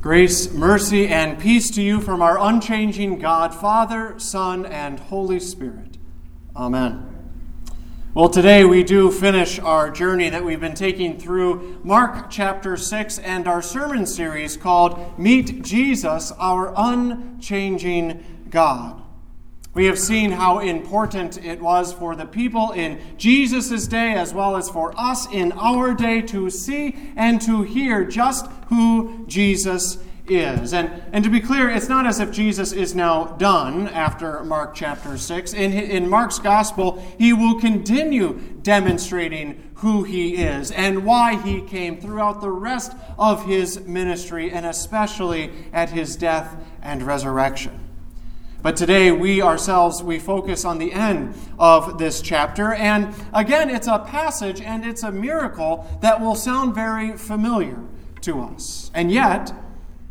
Grace, mercy, and peace to you from our unchanging God, Father, Son, and Holy Spirit. Amen. Well, today we do finish our journey that we've been taking through Mark chapter 6 and our sermon series called Meet Jesus, Our Unchanging God. We have seen how important it was for the people in Jesus' day as well as for us in our day to see and to hear just who Jesus is. And, and to be clear, it's not as if Jesus is now done after Mark chapter 6. In, in Mark's gospel, he will continue demonstrating who he is and why he came throughout the rest of his ministry, and especially at his death and resurrection. But today we ourselves we focus on the end of this chapter and again it's a passage and it's a miracle that will sound very familiar to us. And yet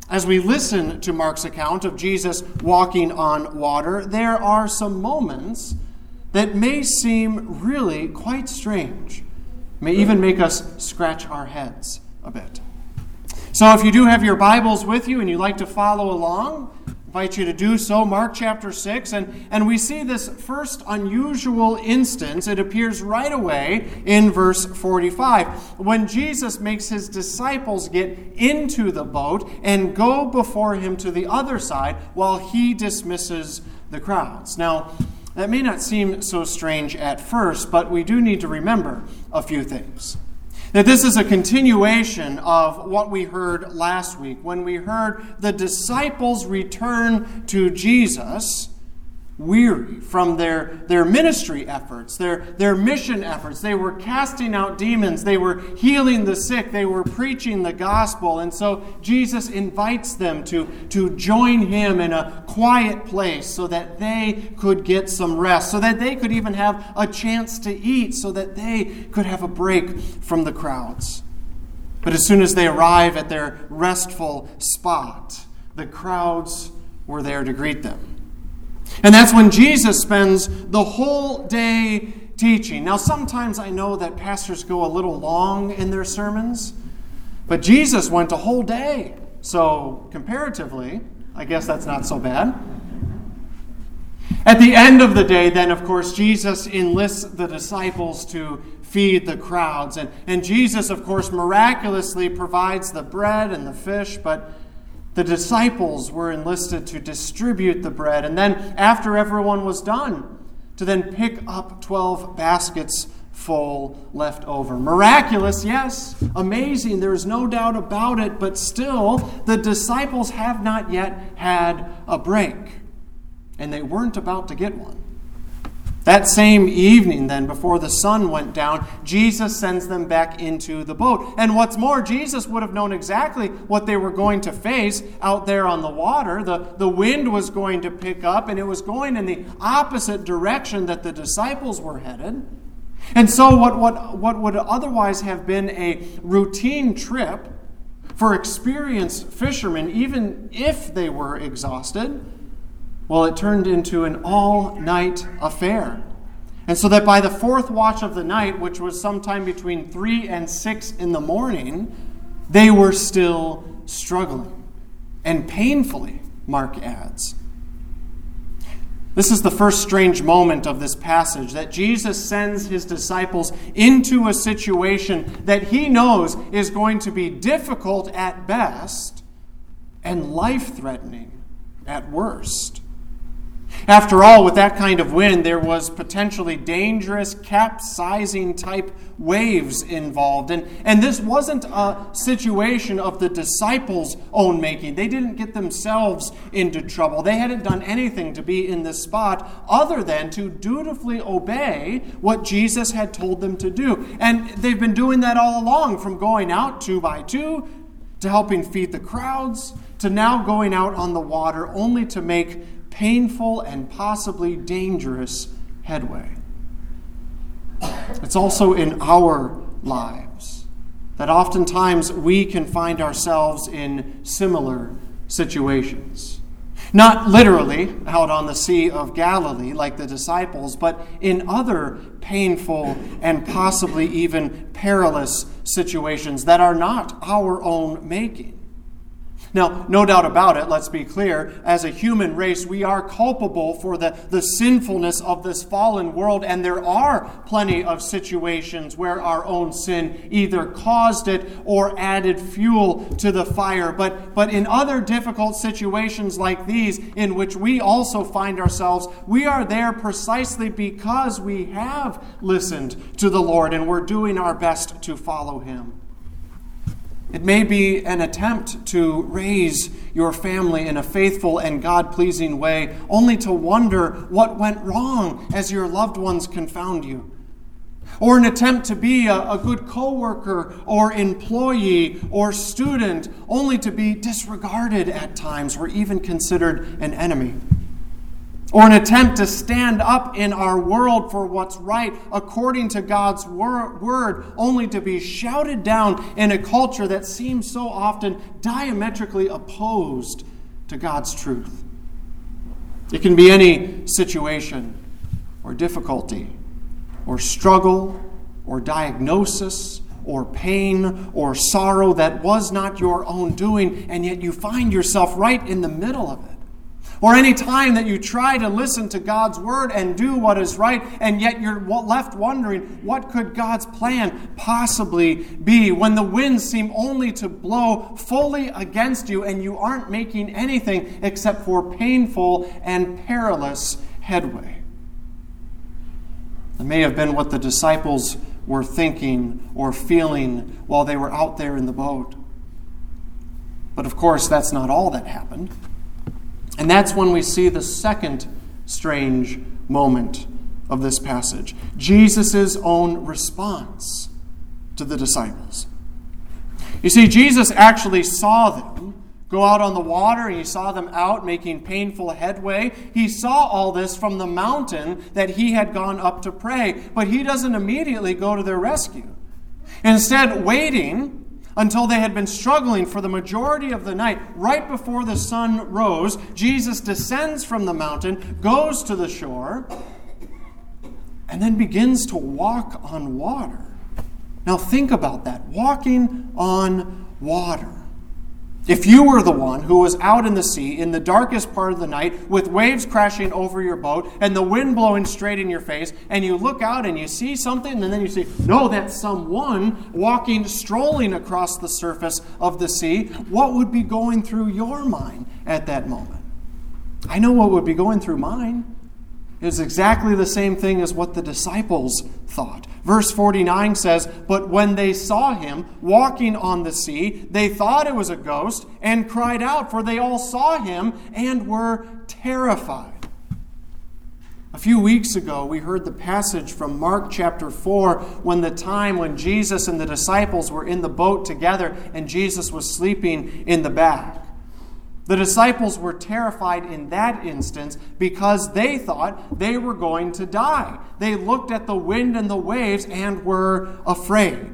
as we listen to Mark's account of Jesus walking on water, there are some moments that may seem really quite strange, may even make us scratch our heads a bit. So, if you do have your Bibles with you and you like to follow along, invite you to do so. Mark chapter 6. And, and we see this first unusual instance. It appears right away in verse 45 when Jesus makes his disciples get into the boat and go before him to the other side while he dismisses the crowds. Now, that may not seem so strange at first, but we do need to remember a few things. That this is a continuation of what we heard last week. When we heard the disciples return to Jesus weary from their, their ministry efforts, their, their mission efforts. They were casting out demons, they were healing the sick, they were preaching the gospel. And so Jesus invites them to, to join him in a quiet place so that they could get some rest, so that they could even have a chance to eat, so that they could have a break from the crowds. But as soon as they arrive at their restful spot, the crowds were there to greet them. And that's when Jesus spends the whole day teaching. Now, sometimes I know that pastors go a little long in their sermons, but Jesus went a whole day. So, comparatively, I guess that's not so bad. At the end of the day, then, of course, Jesus enlists the disciples to feed the crowds. And, and Jesus, of course, miraculously provides the bread and the fish, but the disciples were enlisted to distribute the bread, and then, after everyone was done, to then pick up 12 baskets full left over. Miraculous, yes, amazing, there is no doubt about it, but still, the disciples have not yet had a break, and they weren't about to get one. That same evening, then, before the sun went down, Jesus sends them back into the boat. And what's more, Jesus would have known exactly what they were going to face out there on the water. The, the wind was going to pick up, and it was going in the opposite direction that the disciples were headed. And so, what, what, what would otherwise have been a routine trip for experienced fishermen, even if they were exhausted, well, it turned into an all night affair. And so that by the fourth watch of the night, which was sometime between 3 and 6 in the morning, they were still struggling. And painfully, Mark adds. This is the first strange moment of this passage that Jesus sends his disciples into a situation that he knows is going to be difficult at best and life threatening at worst. After all, with that kind of wind, there was potentially dangerous, capsizing type waves involved. And, and this wasn't a situation of the disciples' own making. They didn't get themselves into trouble. They hadn't done anything to be in this spot other than to dutifully obey what Jesus had told them to do. And they've been doing that all along, from going out two by two to helping feed the crowds to now going out on the water only to make painful and possibly dangerous headway. It's also in our lives that oftentimes we can find ourselves in similar situations. Not literally out on the Sea of Galilee like the disciples, but in other painful and possibly even perilous situations that are not our own making. Now, no doubt about it, let's be clear, as a human race, we are culpable for the, the sinfulness of this fallen world, and there are plenty of situations where our own sin either caused it or added fuel to the fire. But, but in other difficult situations like these, in which we also find ourselves, we are there precisely because we have listened to the Lord and we're doing our best to follow Him. It may be an attempt to raise your family in a faithful and God pleasing way, only to wonder what went wrong as your loved ones confound you. Or an attempt to be a, a good coworker or employee or student, only to be disregarded at times or even considered an enemy or an attempt to stand up in our world for what's right according to God's word, only to be shouted down in a culture that seems so often diametrically opposed to God's truth. It can be any situation or difficulty or struggle or diagnosis or pain or sorrow that was not your own doing, and yet you find yourself right in the middle of it. Or any time that you try to listen to God's word and do what is right, and yet you're left wondering, what could God's plan possibly be when the winds seem only to blow fully against you and you aren't making anything except for painful and perilous headway? It may have been what the disciples were thinking or feeling while they were out there in the boat. But of course, that's not all that happened. And that's when we see the second strange moment of this passage Jesus' own response to the disciples. You see, Jesus actually saw them go out on the water and he saw them out making painful headway. He saw all this from the mountain that he had gone up to pray, but he doesn't immediately go to their rescue. Instead, waiting until they had been struggling for the majority of the night. Right before the sun rose, Jesus descends from the mountain, goes to the shore, and then begins to walk on water. Now, think about that walking on water. If you were the one who was out in the sea in the darkest part of the night with waves crashing over your boat and the wind blowing straight in your face, and you look out and you see something, and then you say, No, that's someone walking, strolling across the surface of the sea, what would be going through your mind at that moment? I know what would be going through mine. It's exactly the same thing as what the disciples thought. Verse 49 says, But when they saw him walking on the sea, they thought it was a ghost and cried out, for they all saw him and were terrified. A few weeks ago, we heard the passage from Mark chapter 4 when the time when Jesus and the disciples were in the boat together and Jesus was sleeping in the back. The disciples were terrified in that instance because they thought they were going to die. They looked at the wind and the waves and were afraid.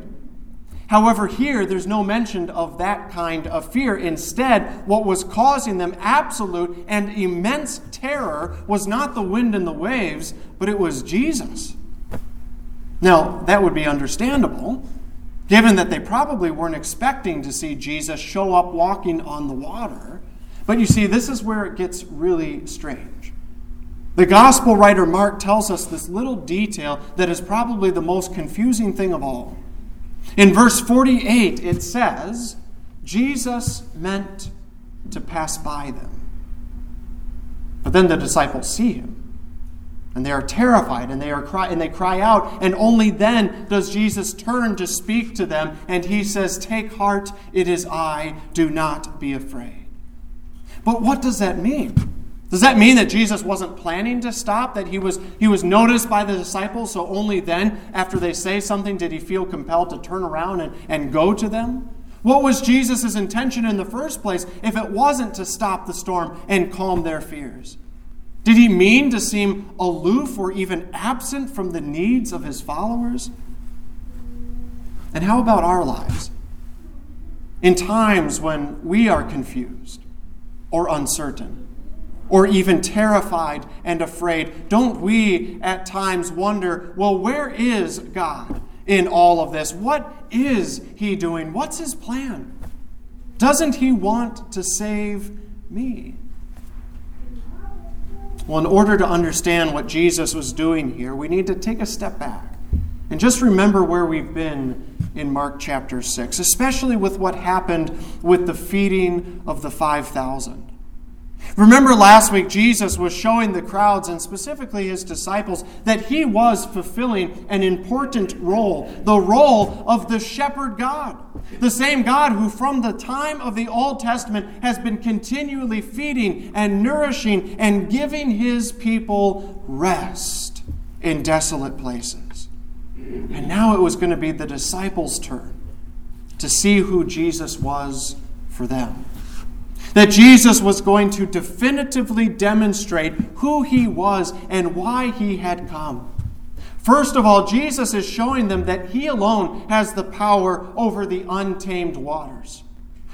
However, here there's no mention of that kind of fear. Instead, what was causing them absolute and immense terror was not the wind and the waves, but it was Jesus. Now, that would be understandable, given that they probably weren't expecting to see Jesus show up walking on the water. But you see, this is where it gets really strange. The gospel writer Mark tells us this little detail that is probably the most confusing thing of all. In verse 48, it says, Jesus meant to pass by them. But then the disciples see him. And they are terrified and they are cry and they cry out, and only then does Jesus turn to speak to them, and he says, Take heart, it is I, do not be afraid. But what does that mean? Does that mean that Jesus wasn't planning to stop, that he was, he was noticed by the disciples, so only then, after they say something, did he feel compelled to turn around and, and go to them? What was Jesus' intention in the first place if it wasn't to stop the storm and calm their fears? Did he mean to seem aloof or even absent from the needs of his followers? And how about our lives? In times when we are confused, or uncertain or even terrified and afraid. Don't we at times wonder, well, where is God in all of this? What is He doing? What's His plan? Doesn't he want to save me? Well, in order to understand what Jesus was doing here, we need to take a step back and just remember where we've been in Mark chapter 6, especially with what happened with the feeding of the 5,000. Remember last week, Jesus was showing the crowds, and specifically his disciples, that he was fulfilling an important role the role of the shepherd God. The same God who, from the time of the Old Testament, has been continually feeding and nourishing and giving his people rest in desolate places. And now it was going to be the disciples' turn to see who Jesus was for them that Jesus was going to definitively demonstrate who he was and why he had come. First of all, Jesus is showing them that he alone has the power over the untamed waters.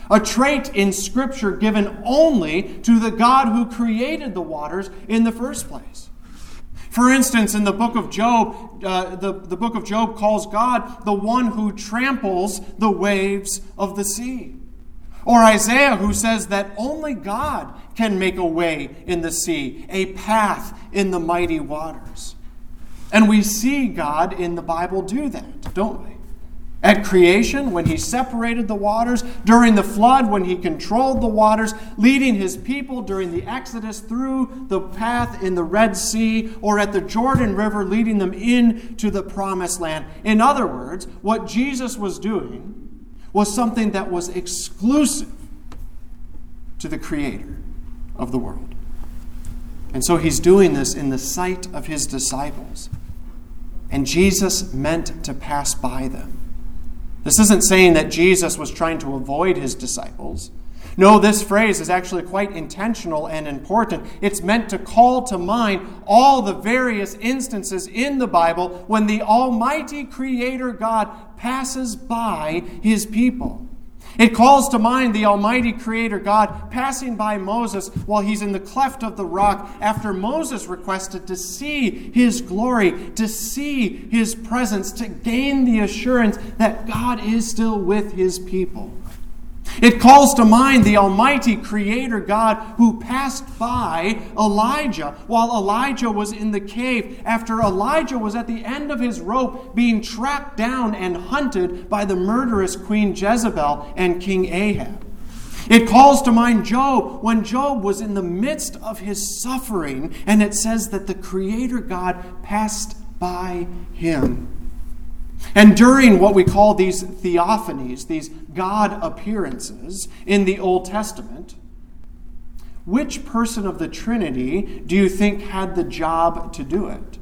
A trait in Scripture given only to the God who created the waters in the first place. For instance, in the book of Job, uh, the, the book of Job calls God the one who tramples the waves of the sea. Or Isaiah, who says that only God can make a way in the sea, a path in the mighty waters. And we see God in the Bible do that, don't we? At creation, when he separated the waters, during the flood, when he controlled the waters, leading his people during the Exodus through the path in the Red Sea, or at the Jordan River, leading them into the promised land. In other words, what Jesus was doing was something that was exclusive to the Creator of the world. And so he's doing this in the sight of his disciples. And Jesus meant to pass by them. This isn't saying that Jesus was trying to avoid his disciples. No, this phrase is actually quite intentional and important. It's meant to call to mind all the various instances in the Bible when the Almighty Creator God passes by his people. It calls to mind the Almighty Creator God passing by Moses while he's in the cleft of the rock after Moses requested to see his glory, to see his presence, to gain the assurance that God is still with his people. It calls to mind the Almighty Creator God who passed by Elijah while Elijah was in the cave after Elijah was at the end of his rope being tracked down and hunted by the murderous Queen Jezebel and King Ahab. It calls to mind Job when Job was in the midst of his suffering, and it says that the Creator God passed by him. And during what we call these theophanies, these God appearances in the Old Testament, which person of the Trinity do you think had the job to do it?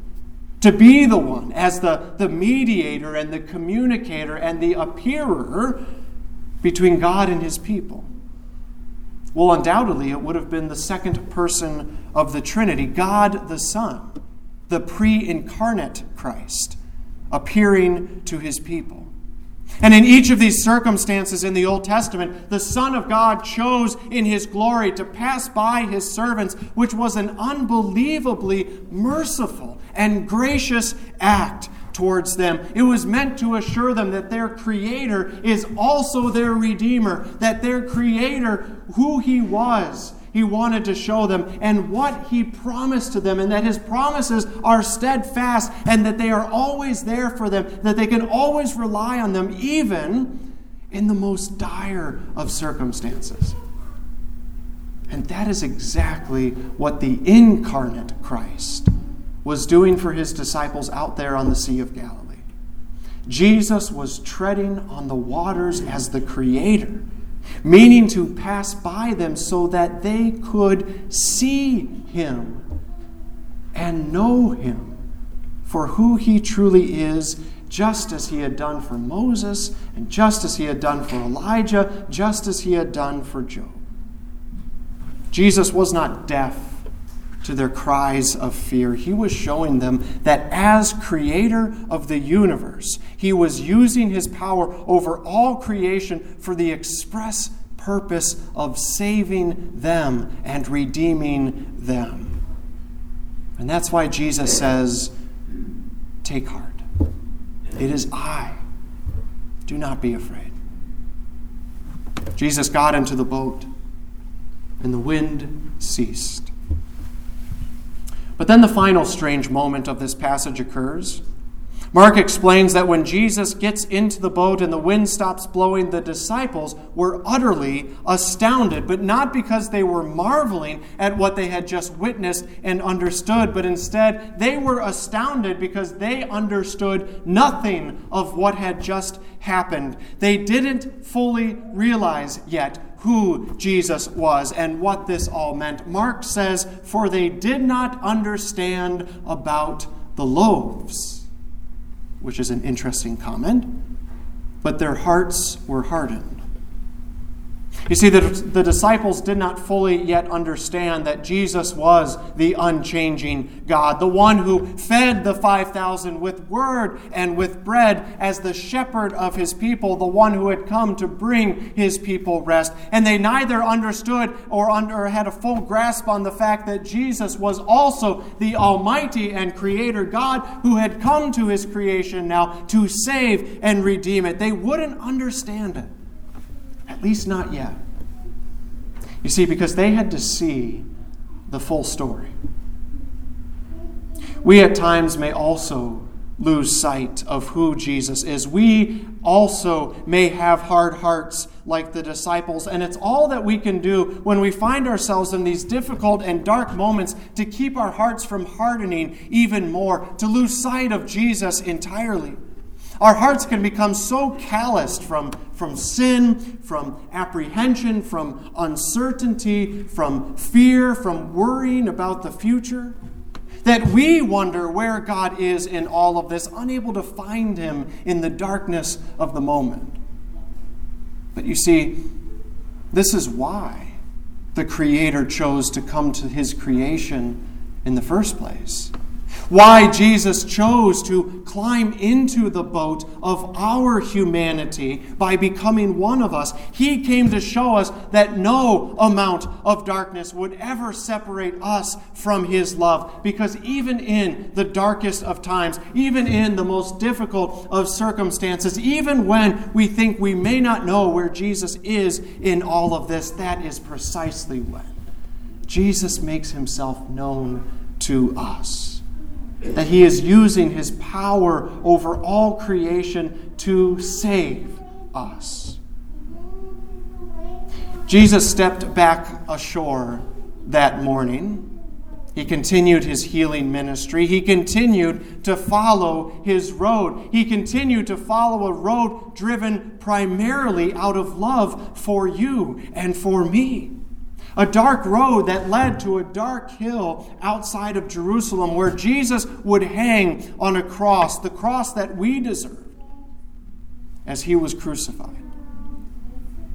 To be the one as the, the mediator and the communicator and the appearer between God and his people? Well, undoubtedly, it would have been the second person of the Trinity, God the Son, the pre incarnate Christ appearing to his people. And in each of these circumstances in the Old Testament, the Son of God chose in his glory to pass by his servants, which was an unbelievably merciful and gracious act towards them. It was meant to assure them that their Creator is also their Redeemer, that their Creator, who he was, he wanted to show them and what he promised to them, and that his promises are steadfast and that they are always there for them, that they can always rely on them, even in the most dire of circumstances. And that is exactly what the incarnate Christ was doing for his disciples out there on the Sea of Galilee. Jesus was treading on the waters as the Creator meaning to pass by them so that they could see him and know him for who he truly is, just as he had done for Moses, and just as he had done for Elijah, just as he had done for Job. Jesus was not deaf to their cries of fear. He was showing them that as creator of the universe, he was using his power over all creation for the express purpose of saving them and redeeming them. And that's why Jesus says, Take heart. It is I. Do not be afraid. Jesus got into the boat, and the wind ceased. But then the final strange moment of this passage occurs. Mark explains that when Jesus gets into the boat and the wind stops blowing, the disciples were utterly astounded, but not because they were marveling at what they had just witnessed and understood, but instead they were astounded because they understood nothing of what had just happened. They didn't fully realize yet who Jesus was and what this all meant. Mark says, For they did not understand about the loaves which is an interesting comment, but their hearts were hardened. You see, the, the disciples did not fully yet understand that Jesus was the unchanging God, the one who fed the 5,000 with word and with bread as the shepherd of his people, the one who had come to bring his people rest. And they neither understood or, under, had a full grasp on the fact that Jesus was also the Almighty and Creator God who had come to his creation now to save and redeem it. They wouldn't understand it. At least not yet. You see, because they had to see the full story. We at times may also lose sight of who Jesus is. We also may have hard hearts like the disciples, and it's all that we can do when we find ourselves in these difficult and dark moments to keep our hearts from hardening even more, to lose sight of Jesus entirely. Our hearts can become so calloused from, from sin, from apprehension, from uncertainty, from fear, from worrying about the future, that we wonder where God is in all of this, unable to find Him in the darkness of the moment. But you see, this is why the Creator chose to come to His creation in the first place why Jesus chose to climb into the boat of our humanity by becoming one of us. He came to show us that no amount of darkness would ever separate us from His love, because even in the darkest of times, even in the most difficult of circumstances, even when we think we may not know where Jesus is in all of this, that is precisely when Jesus makes Himself known to us that he is using his power over all creation to save us. Jesus stepped back ashore that morning. He continued his healing ministry. He continued to follow his road. He continued to follow a road driven primarily out of love for you and for me a dark road that led to a dark hill outside of Jerusalem where Jesus would hang on a cross, the cross that we deserved, as he was crucified.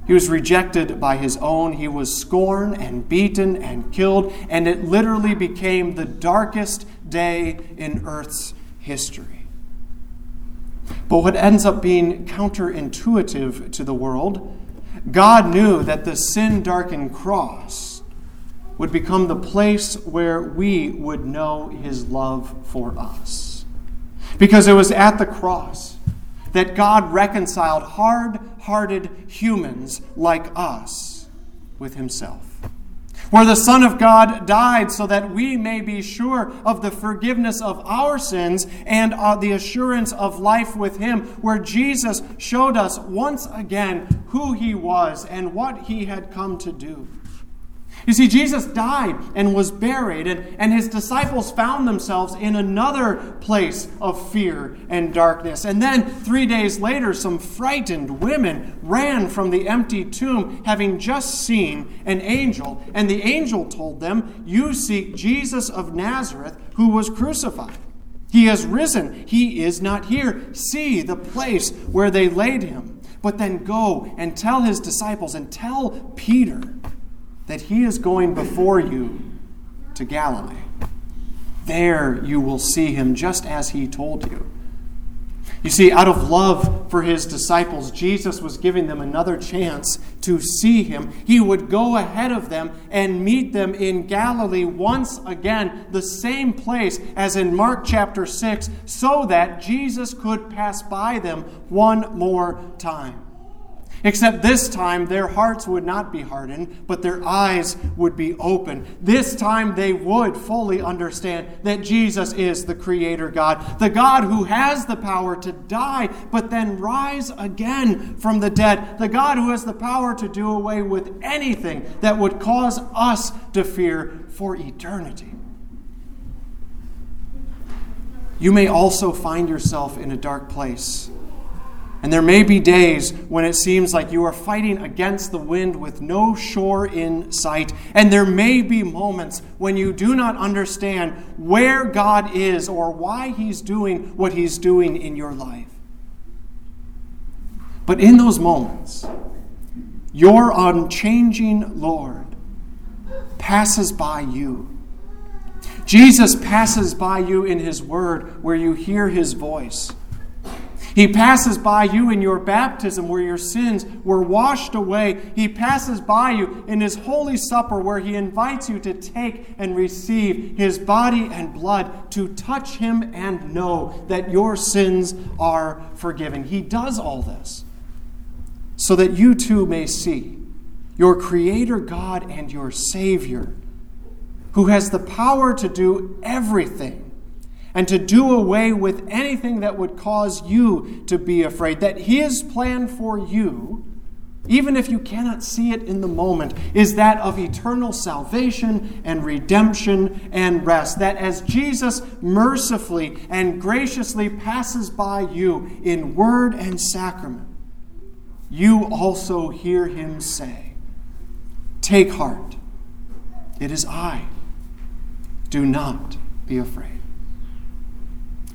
He was rejected by his own. He was scorned and beaten and killed, and it literally became the darkest day in Earth's history. But what ends up being counterintuitive to the world God knew that the sin darkened cross would become the place where we would know his love for us. Because it was at the cross that God reconciled hard hearted humans like us with himself where the Son of God died so that we may be sure of the forgiveness of our sins and uh, the assurance of life with Him, where Jesus showed us once again who He was and what He had come to do. You see, Jesus died and was buried, and, and his disciples found themselves in another place of fear and darkness. And then, three days later, some frightened women ran from the empty tomb, having just seen an angel. And the angel told them, You seek Jesus of Nazareth, who was crucified. He has risen. He is not here. See the place where they laid him. But then go and tell his disciples and tell Peter that he is going before you to Galilee. There you will see him just as he told you. You see, out of love for his disciples, Jesus was giving them another chance to see him. He would go ahead of them and meet them in Galilee once again, the same place as in Mark chapter 6, so that Jesus could pass by them one more time. Except this time their hearts would not be hardened, but their eyes would be open. This time they would fully understand that Jesus is the Creator God, the God who has the power to die, but then rise again from the dead, the God who has the power to do away with anything that would cause us to fear for eternity. You may also find yourself in a dark place and there may be days when it seems like you are fighting against the wind with no shore in sight. And there may be moments when you do not understand where God is or why He's doing what He's doing in your life. But in those moments, your unchanging Lord passes by you. Jesus passes by you in His Word where you hear His voice. He passes by you in your baptism where your sins were washed away. He passes by you in his holy supper where he invites you to take and receive his body and blood, to touch him and know that your sins are forgiven. He does all this so that you too may see your Creator God and your Savior, who has the power to do everything and to do away with anything that would cause you to be afraid. That His plan for you, even if you cannot see it in the moment, is that of eternal salvation and redemption and rest. That as Jesus mercifully and graciously passes by you in word and sacrament, you also hear Him say, Take heart, it is I. Do not be afraid.